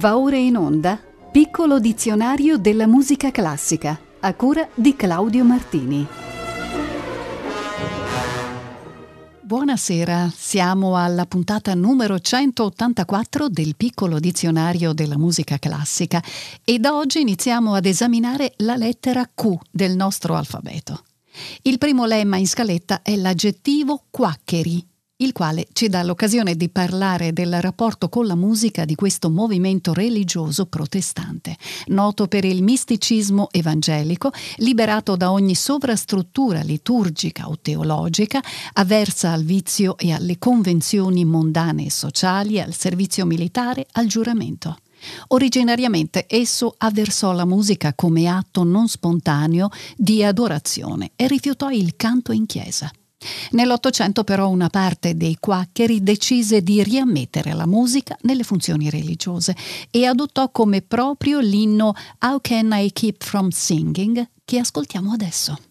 Va ora in onda Piccolo dizionario della musica classica a cura di Claudio Martini. Buonasera, siamo alla puntata numero 184 del Piccolo dizionario della musica classica e da oggi iniziamo ad esaminare la lettera Q del nostro alfabeto. Il primo lemma in scaletta è l'aggettivo quaccheri, il quale ci dà l'occasione di parlare del rapporto con la musica di questo movimento religioso protestante, noto per il misticismo evangelico, liberato da ogni sovrastruttura liturgica o teologica, avversa al vizio e alle convenzioni mondane e sociali, al servizio militare, al giuramento. Originariamente esso avversò la musica come atto non spontaneo di adorazione e rifiutò il canto in chiesa. Nell'Ottocento però una parte dei quaccheri decise di riammettere la musica nelle funzioni religiose e adottò come proprio l'inno How Can I Keep From Singing che ascoltiamo adesso.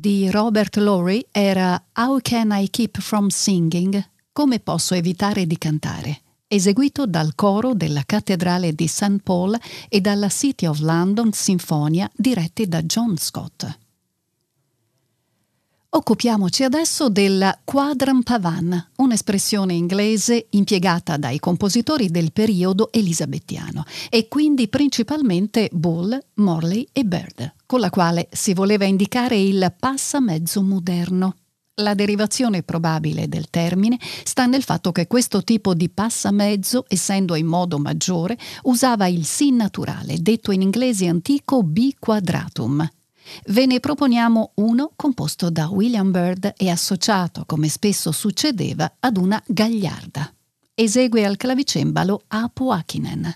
Di Robert Lowry era How Can I Keep From Singing? Come posso evitare di cantare? eseguito dal coro della cattedrale di St. Paul e dalla City of London Sinfonia diretti da John Scott. Occupiamoci adesso del quadram pavan, un'espressione inglese impiegata dai compositori del periodo elisabettiano e quindi principalmente Bull, Morley e Bird, con la quale si voleva indicare il passamezzo moderno. La derivazione probabile del termine sta nel fatto che questo tipo di passamezzo, essendo in modo maggiore, usava il Si naturale, detto in inglese antico B quadratum, Ve ne proponiamo uno composto da William Byrd e associato, come spesso succedeva, ad una gagliarda. Esegue al clavicembalo Apo Akinen.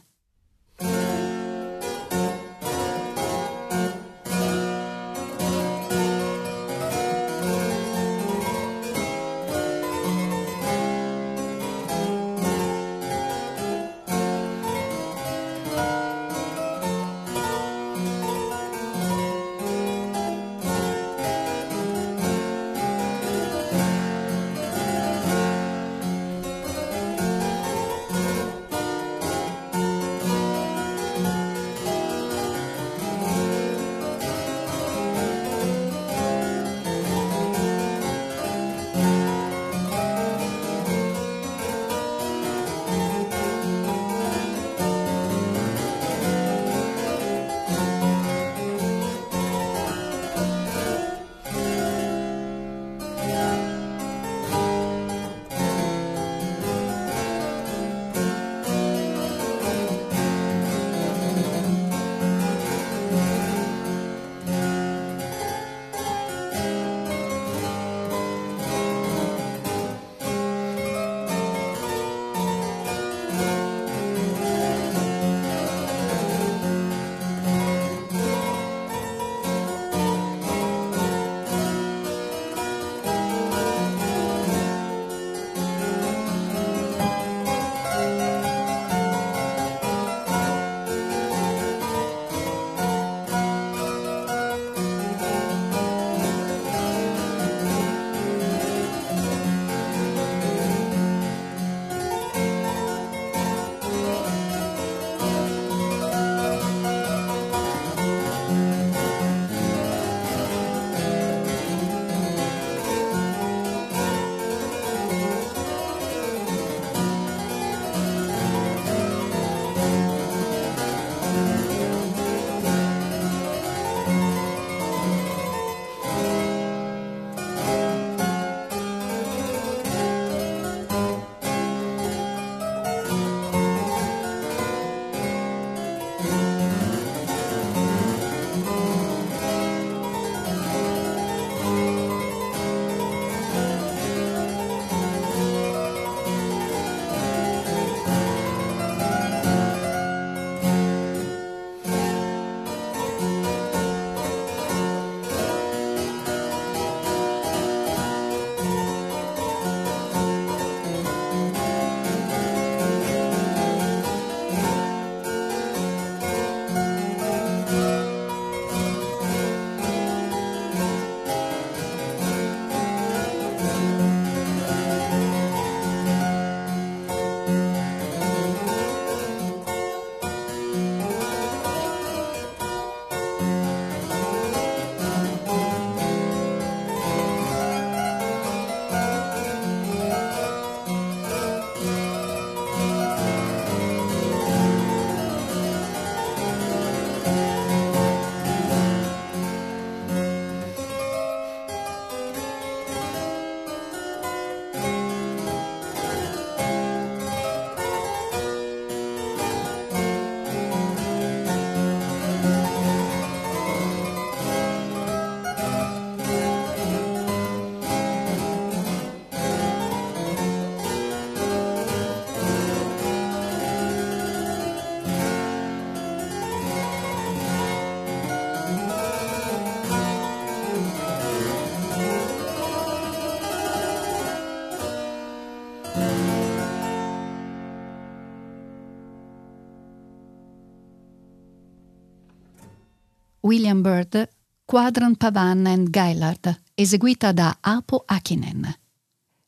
William Byrd, Quadrant Pavan and Gaillard, eseguita da Apo Akinen.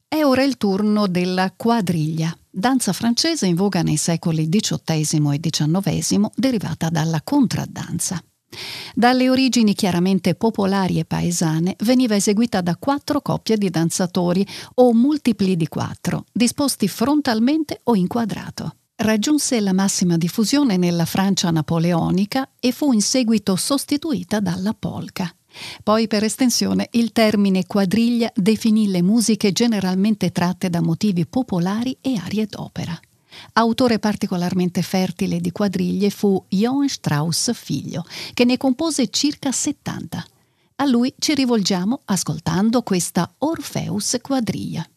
È ora il turno della quadriglia, danza francese in voga nei secoli XVIII e XIX, derivata dalla contraddanza. Dalle origini chiaramente popolari e paesane, veniva eseguita da quattro coppie di danzatori o multipli di quattro, disposti frontalmente o in quadrato. Raggiunse la massima diffusione nella Francia napoleonica e fu in seguito sostituita dalla polka. Poi per estensione il termine quadriglia definì le musiche generalmente tratte da motivi popolari e arie d'opera. Autore particolarmente fertile di quadriglie fu Johann Strauss figlio, che ne compose circa 70. A lui ci rivolgiamo ascoltando questa Orpheus quadriglia.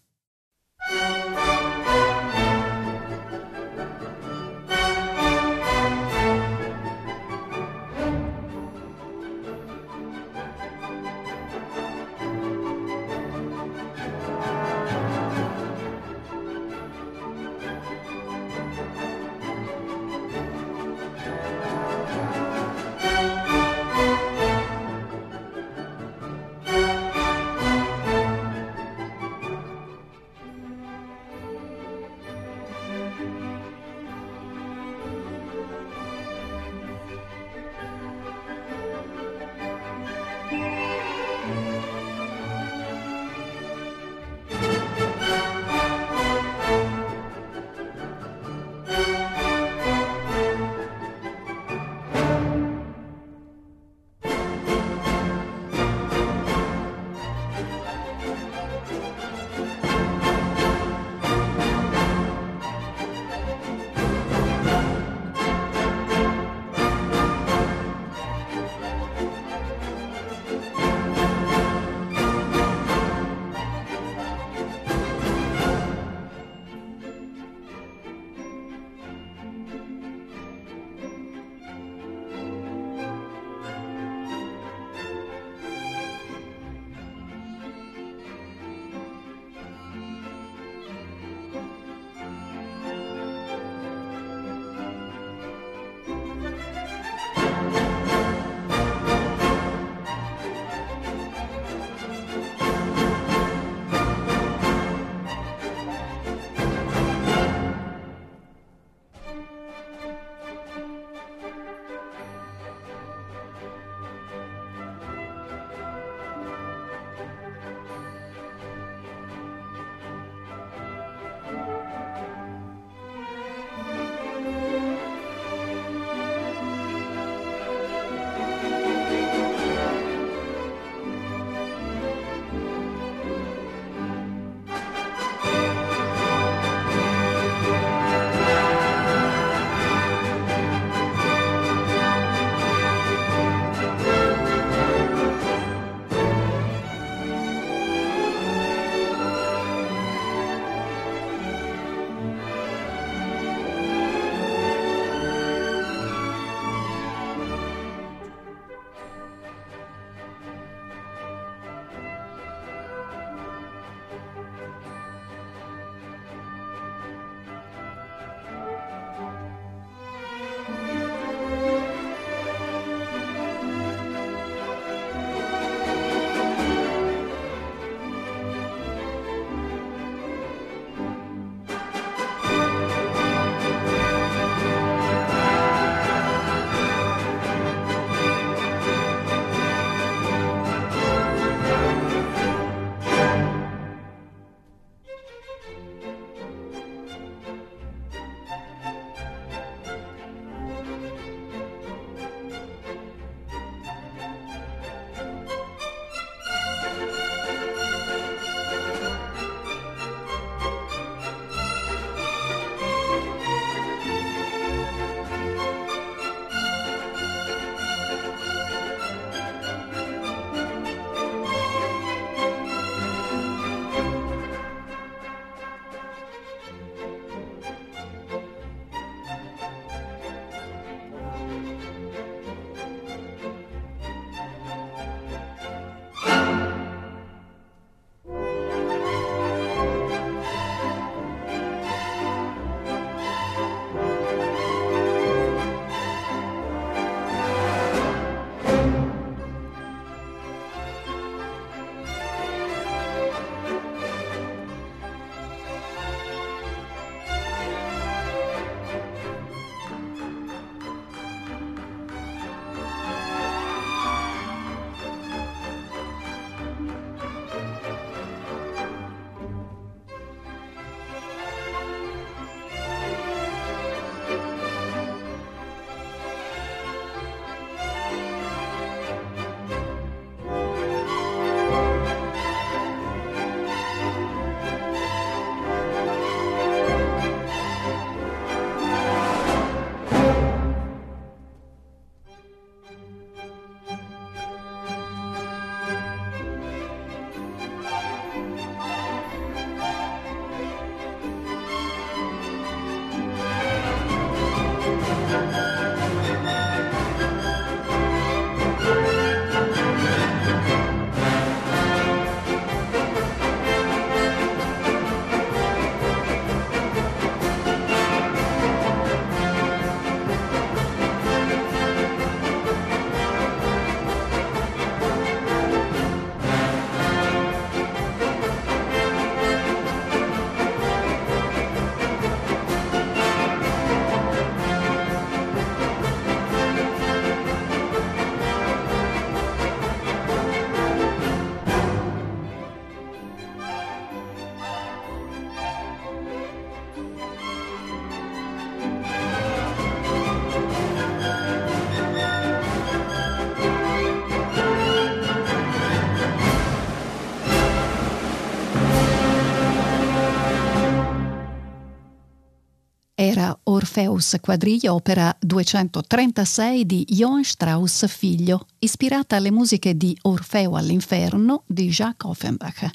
Orpheus Quadriglia, opera 236 di Johann Strauss figlio, ispirata alle musiche di Orfeo all'inferno di Jacques Offenbach.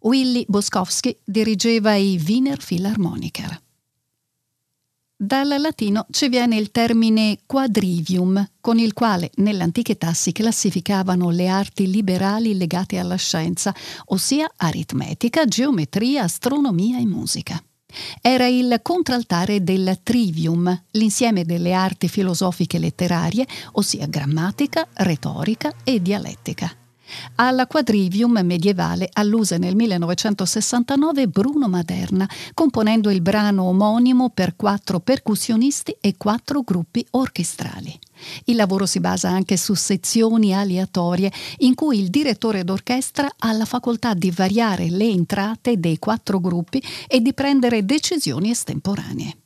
Willy Boskowski dirigeva i Wiener Philharmoniker. Dal latino ci viene il termine quadrivium, con il quale nell'antichità si classificavano le arti liberali legate alla scienza, ossia aritmetica, geometria, astronomia e musica. Era il contraltare del trivium, l'insieme delle arti filosofiche letterarie, ossia grammatica, retorica e dialettica. Alla quadrivium medievale alluse nel 1969 Bruno Maderna, componendo il brano omonimo per quattro percussionisti e quattro gruppi orchestrali. Il lavoro si basa anche su sezioni aleatorie in cui il direttore d'orchestra ha la facoltà di variare le entrate dei quattro gruppi e di prendere decisioni estemporanee.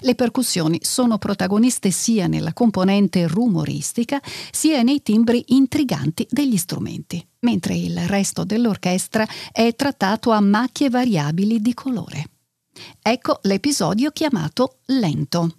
Le percussioni sono protagoniste sia nella componente rumoristica sia nei timbri intriganti degli strumenti, mentre il resto dell'orchestra è trattato a macchie variabili di colore. Ecco l'episodio chiamato Lento.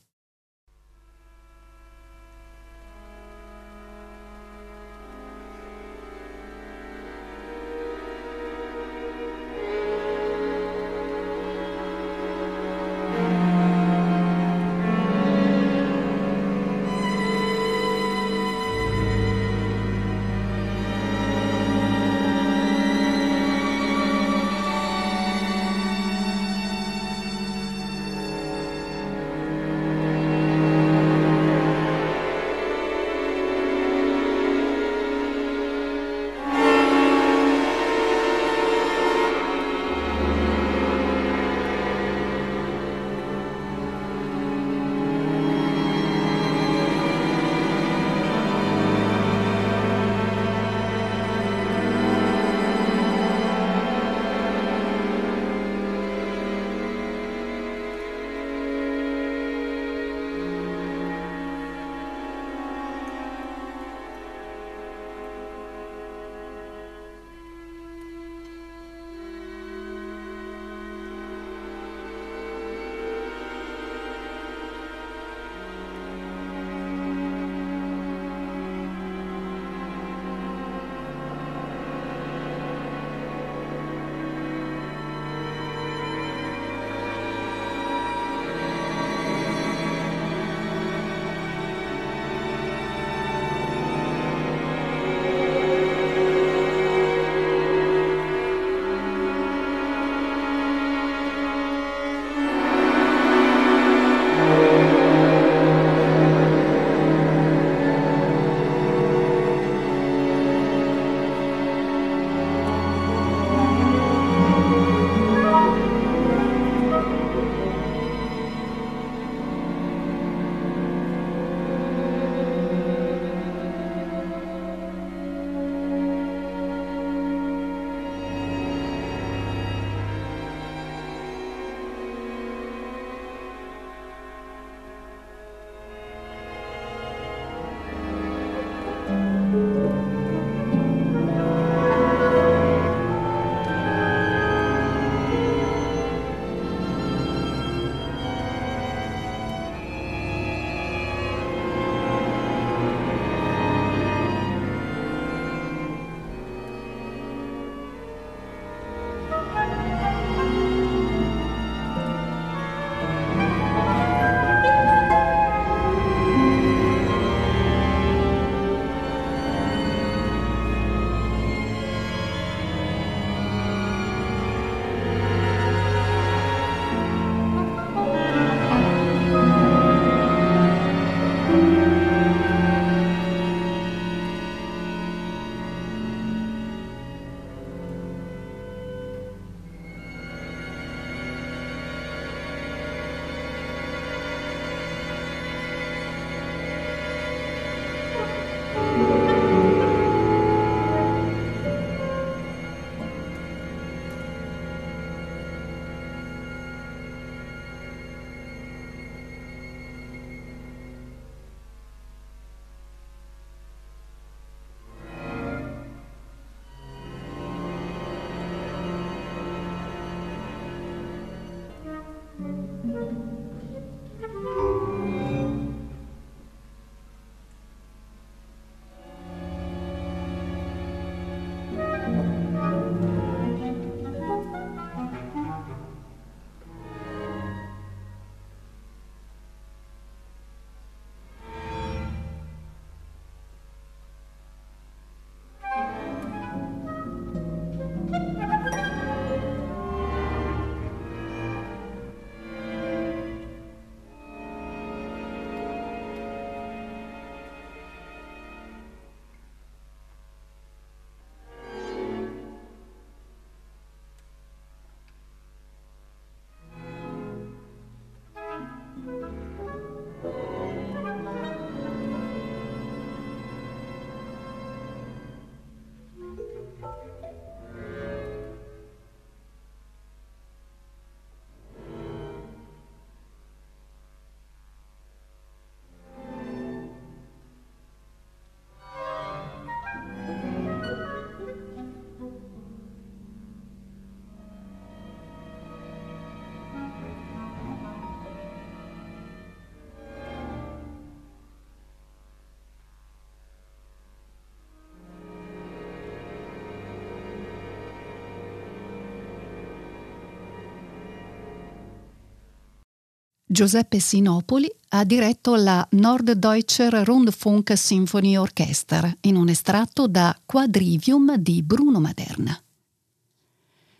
Giuseppe Sinopoli ha diretto la Norddeutscher Rundfunk Symphony Orchester in un estratto da Quadrivium di Bruno Maderna.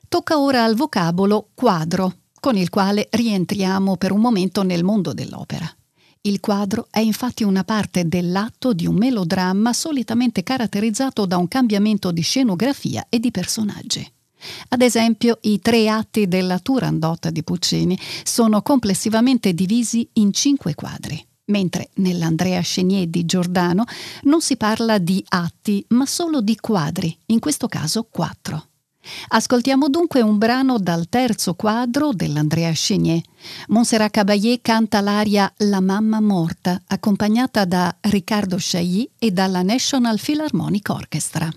Tocca ora al vocabolo quadro, con il quale rientriamo per un momento nel mondo dell'opera. Il quadro è infatti una parte dell'atto di un melodramma solitamente caratterizzato da un cambiamento di scenografia e di personaggi. Ad esempio, i tre atti della Turandot di Puccini sono complessivamente divisi in cinque quadri, mentre nell'Andrea Chenier di Giordano non si parla di atti, ma solo di quadri, in questo caso quattro. Ascoltiamo dunque un brano dal terzo quadro dell'Andrea Chenier. Montserrat Caballé canta l'aria La mamma morta, accompagnata da Riccardo Chailly e dalla National Philharmonic Orchestra.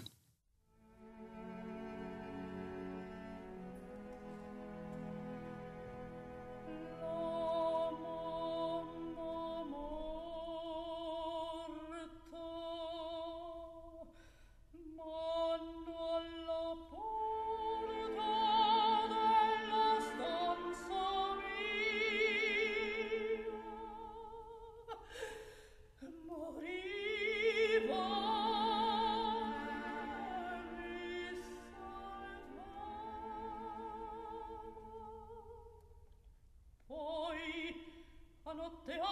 Teo!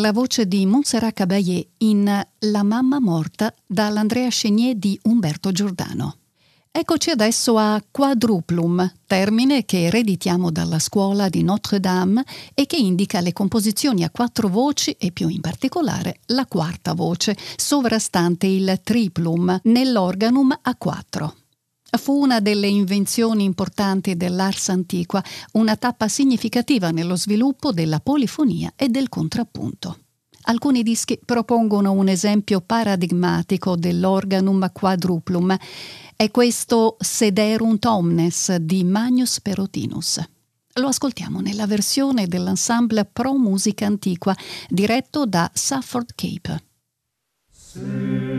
la voce di Montserrat Caballé in La mamma morta dall'Andrea Chenier di Umberto Giordano. Eccoci adesso a quadruplum, termine che ereditiamo dalla scuola di Notre Dame e che indica le composizioni a quattro voci e più in particolare la quarta voce, sovrastante il triplum, nell'organum a quattro. Fu una delle invenzioni importanti dell'ars antiqua, una tappa significativa nello sviluppo della polifonia e del contrappunto. Alcuni dischi propongono un esempio paradigmatico dell'organum quadruplum. È questo Sederunt omnes di Magnus Perotinus. Lo ascoltiamo nella versione dell'ensemble Pro Musica Antiqua diretto da Safford Cape. Erano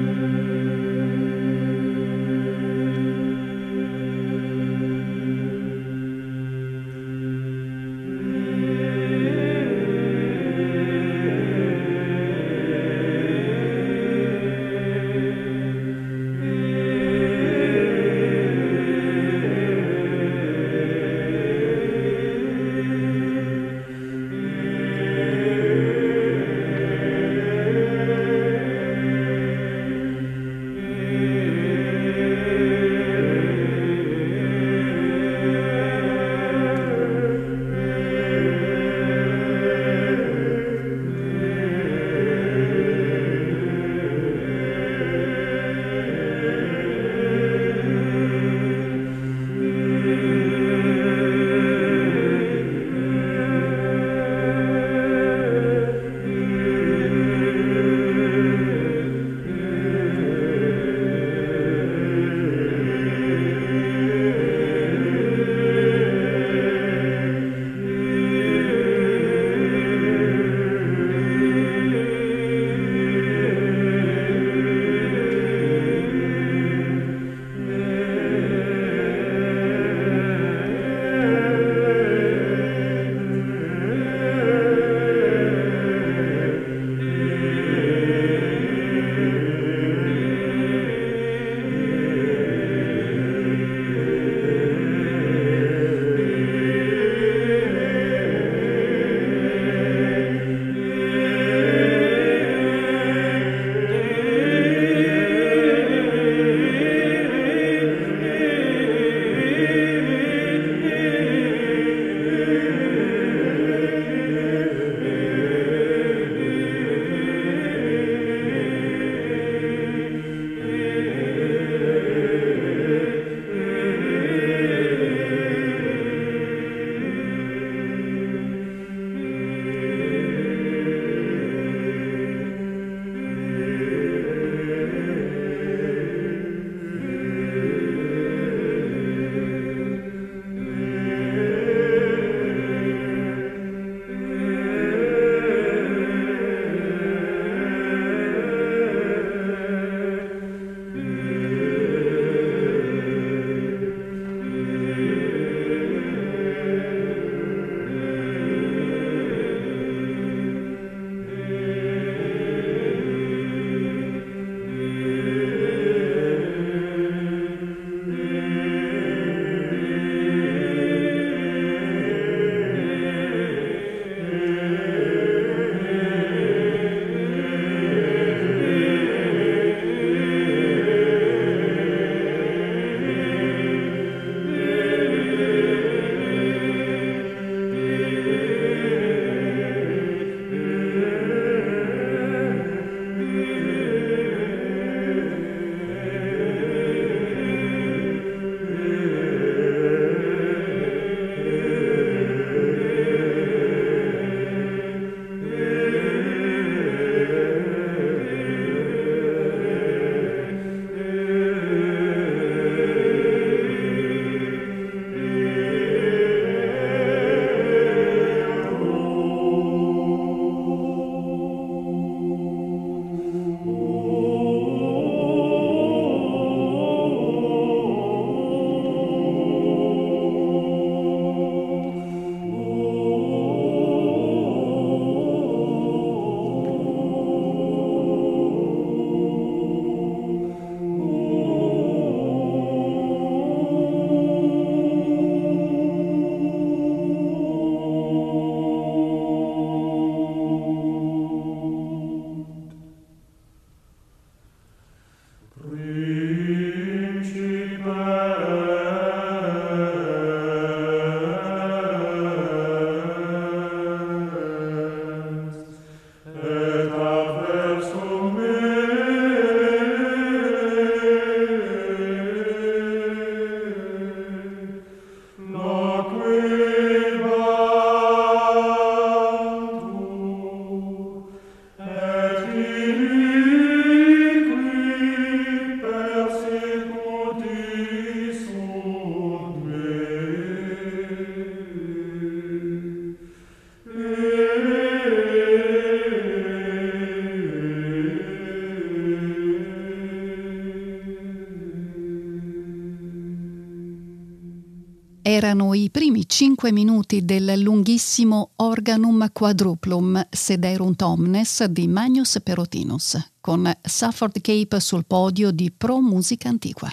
i primi cinque minuti del lunghissimo Organum Quadruplum Sederunt Omnes di Magnus Perotinus, con Safford Cape sul podio di Pro Musica Antiqua.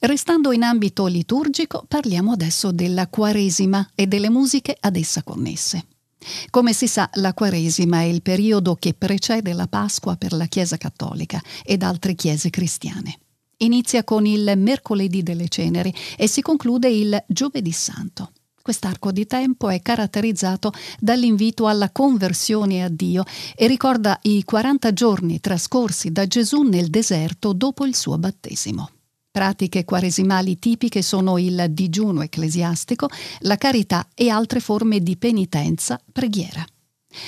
Restando in ambito liturgico, parliamo adesso della Quaresima e delle musiche ad essa connesse. Come si sa, la Quaresima è il periodo che precede la Pasqua per la Chiesa cattolica ed altre chiese cristiane. Inizia con il mercoledì delle ceneri e si conclude il giovedì santo. Quest'arco di tempo è caratterizzato dall'invito alla conversione a Dio e ricorda i 40 giorni trascorsi da Gesù nel deserto dopo il suo battesimo. Pratiche quaresimali tipiche sono il digiuno ecclesiastico, la carità e altre forme di penitenza, preghiera.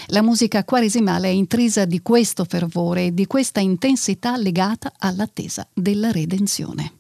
La musica quaresimale è intrisa di questo fervore e di questa intensità legata all'attesa della redenzione.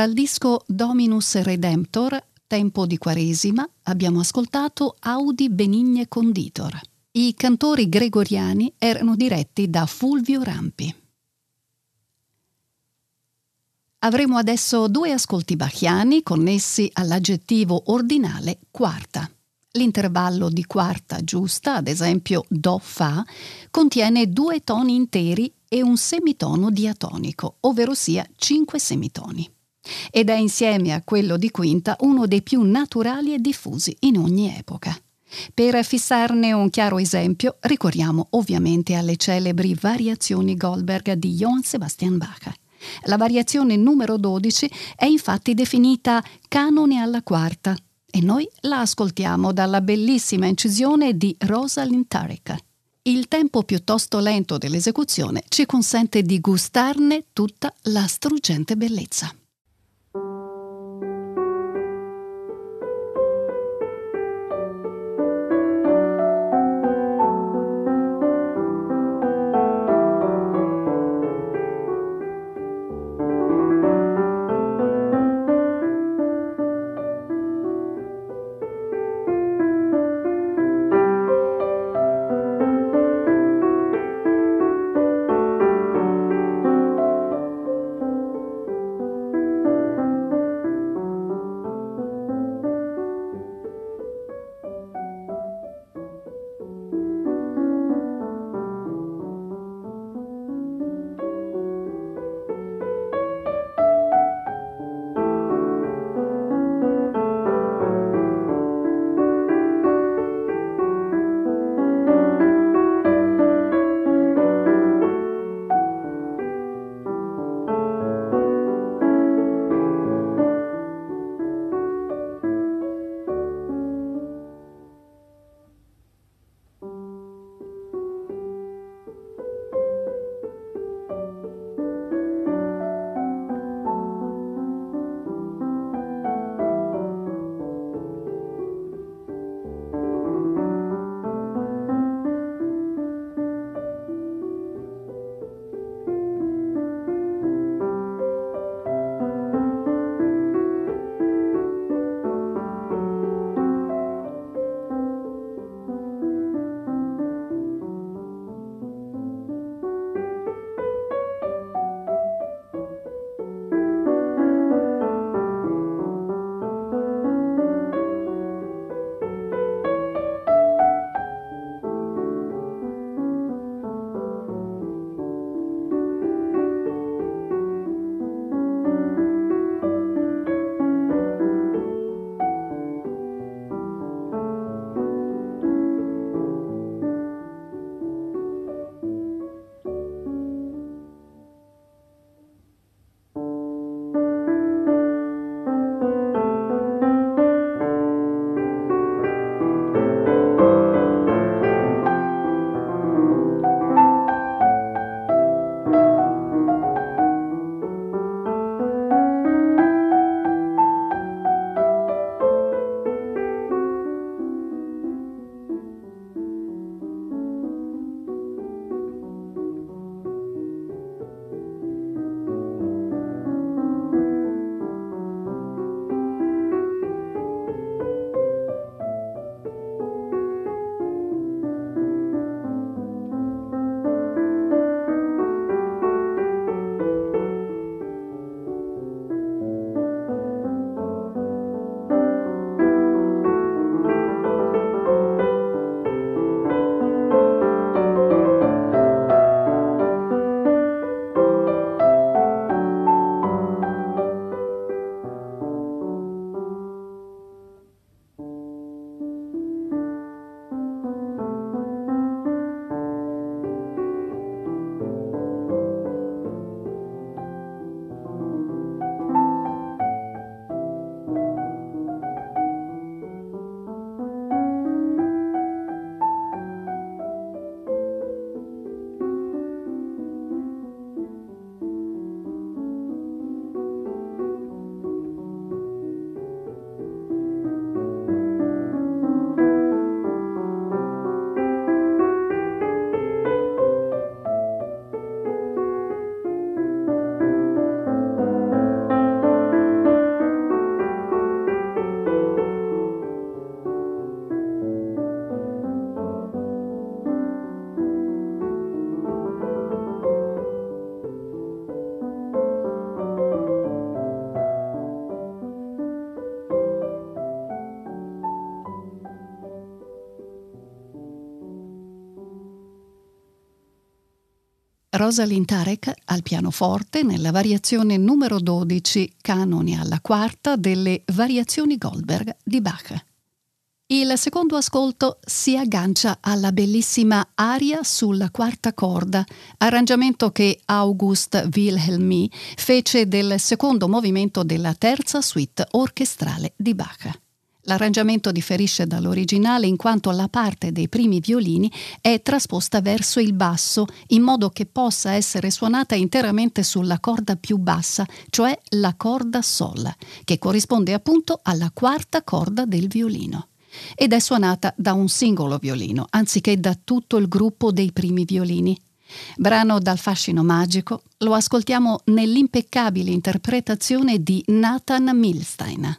Dal disco Dominus Redemptor, Tempo di Quaresima, abbiamo ascoltato Audi Benigne Conditor. I cantori gregoriani erano diretti da Fulvio Rampi. Avremo adesso due ascolti bachiani connessi all'aggettivo ordinale quarta. L'intervallo di quarta giusta, ad esempio Do-Fa, contiene due toni interi e un semitono diatonico, ovvero sia cinque semitoni ed è insieme a quello di quinta uno dei più naturali e diffusi in ogni epoca. Per fissarne un chiaro esempio, ricorriamo ovviamente alle celebri variazioni Goldberg di Johann Sebastian Bach. La variazione numero 12 è infatti definita canone alla quarta e noi la ascoltiamo dalla bellissima incisione di Rosalind Tarek. Il tempo piuttosto lento dell'esecuzione ci consente di gustarne tutta la struggente bellezza. Rosalind Tarek al pianoforte nella variazione numero 12, canoni alla quarta delle Variazioni Goldberg di Bach. Il secondo ascolto si aggancia alla bellissima aria sulla quarta corda, arrangiamento che August Wilhelmi fece del secondo movimento della terza suite orchestrale di Bach. L'arrangiamento differisce dall'originale in quanto la parte dei primi violini è trasposta verso il basso in modo che possa essere suonata interamente sulla corda più bassa, cioè la corda Sol, che corrisponde appunto alla quarta corda del violino ed è suonata da un singolo violino, anziché da tutto il gruppo dei primi violini. Brano dal fascino magico, lo ascoltiamo nell'impeccabile interpretazione di Nathan Milstein.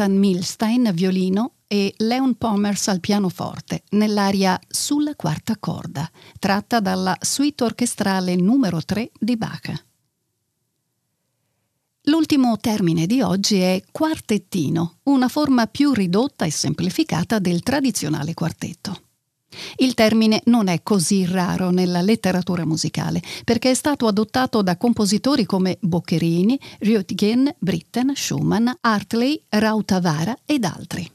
Erano Nathan Milstein, violino, e Leon Pommers al pianoforte, nell'aria Sulla quarta corda, tratta dalla suite orchestrale numero 3 di Bach. L'ultimo termine di oggi è quartettino, una forma più ridotta e semplificata del tradizionale quartetto. Il termine non è così raro nella letteratura musicale, perché è stato adottato da compositori come Boccherini, Röntgen, Britten, Schumann, Hartley, Rautavara ed altri.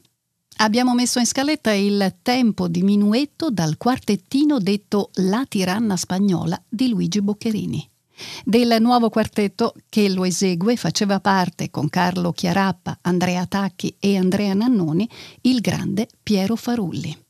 Abbiamo messo in scaletta il tempo di minuetto dal quartettino detto La tiranna spagnola di Luigi Boccherini. Del nuovo quartetto che lo esegue faceva parte con Carlo Chiarappa, Andrea Tacchi e Andrea Nannoni il grande Piero Farulli.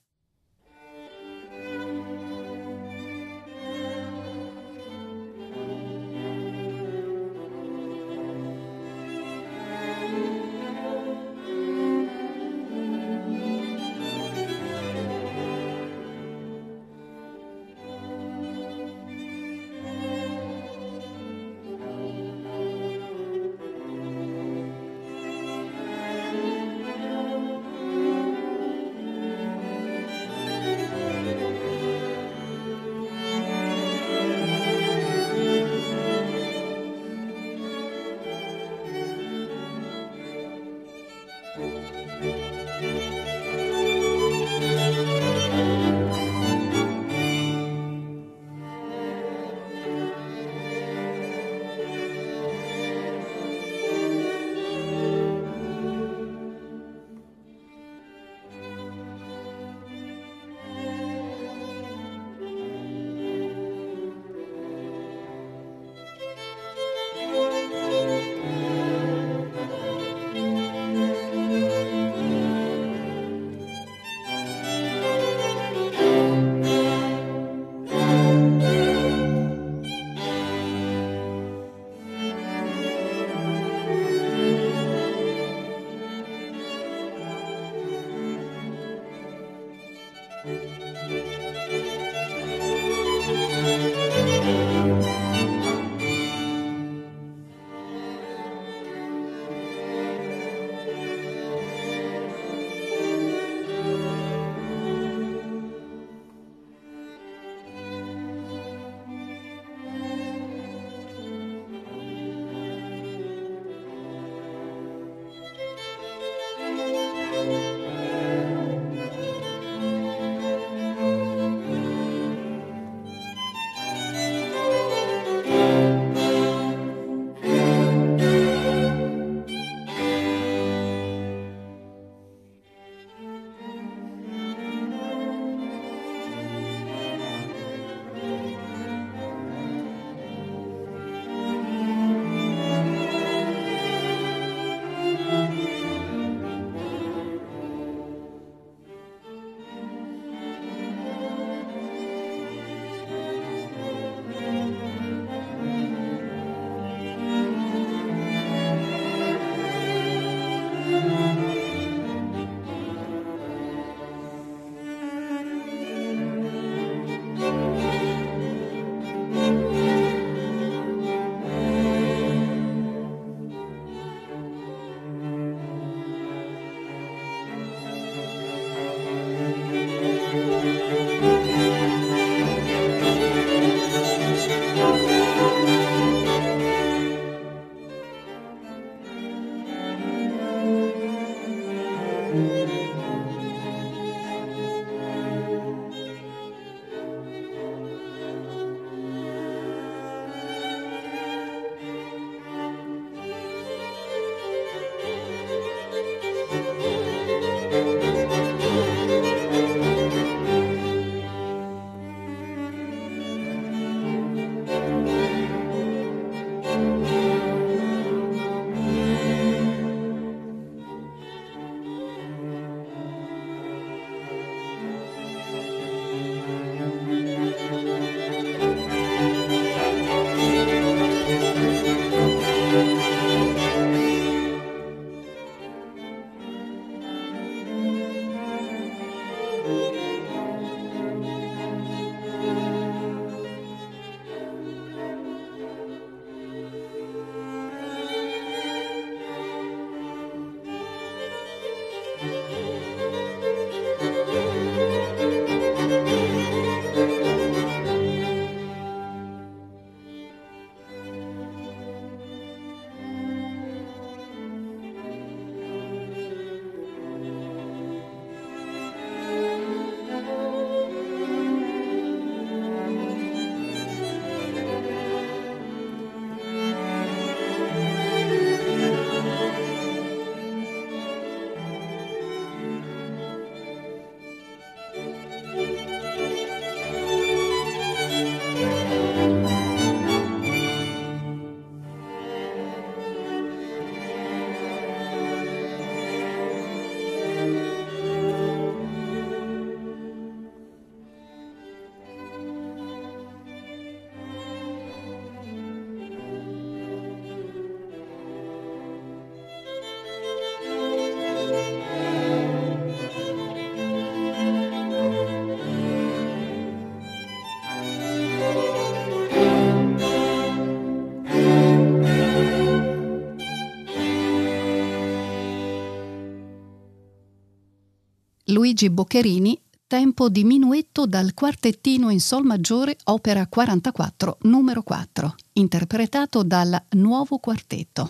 Pierluigi Boccherini, tempo di minuetto dal quartettino in Sol maggiore, opera 44, numero 4, interpretato dal Nuovo Quartetto.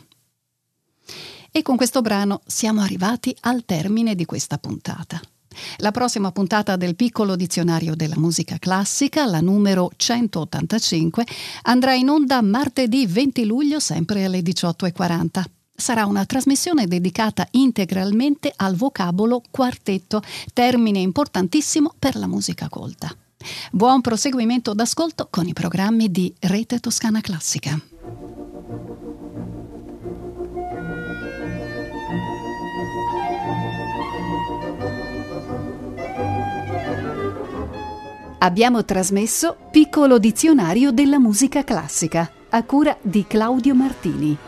E con questo brano siamo arrivati al termine di questa puntata. La prossima puntata del piccolo dizionario della musica classica, la numero 185, andrà in onda martedì 20 luglio sempre alle 18.40. Sarà una trasmissione dedicata integralmente al vocabolo quartetto, termine importantissimo per la musica colta. Buon proseguimento d'ascolto con i programmi di Rete Toscana Classica. Abbiamo trasmesso Piccolo dizionario della musica classica a cura di Claudio Martini.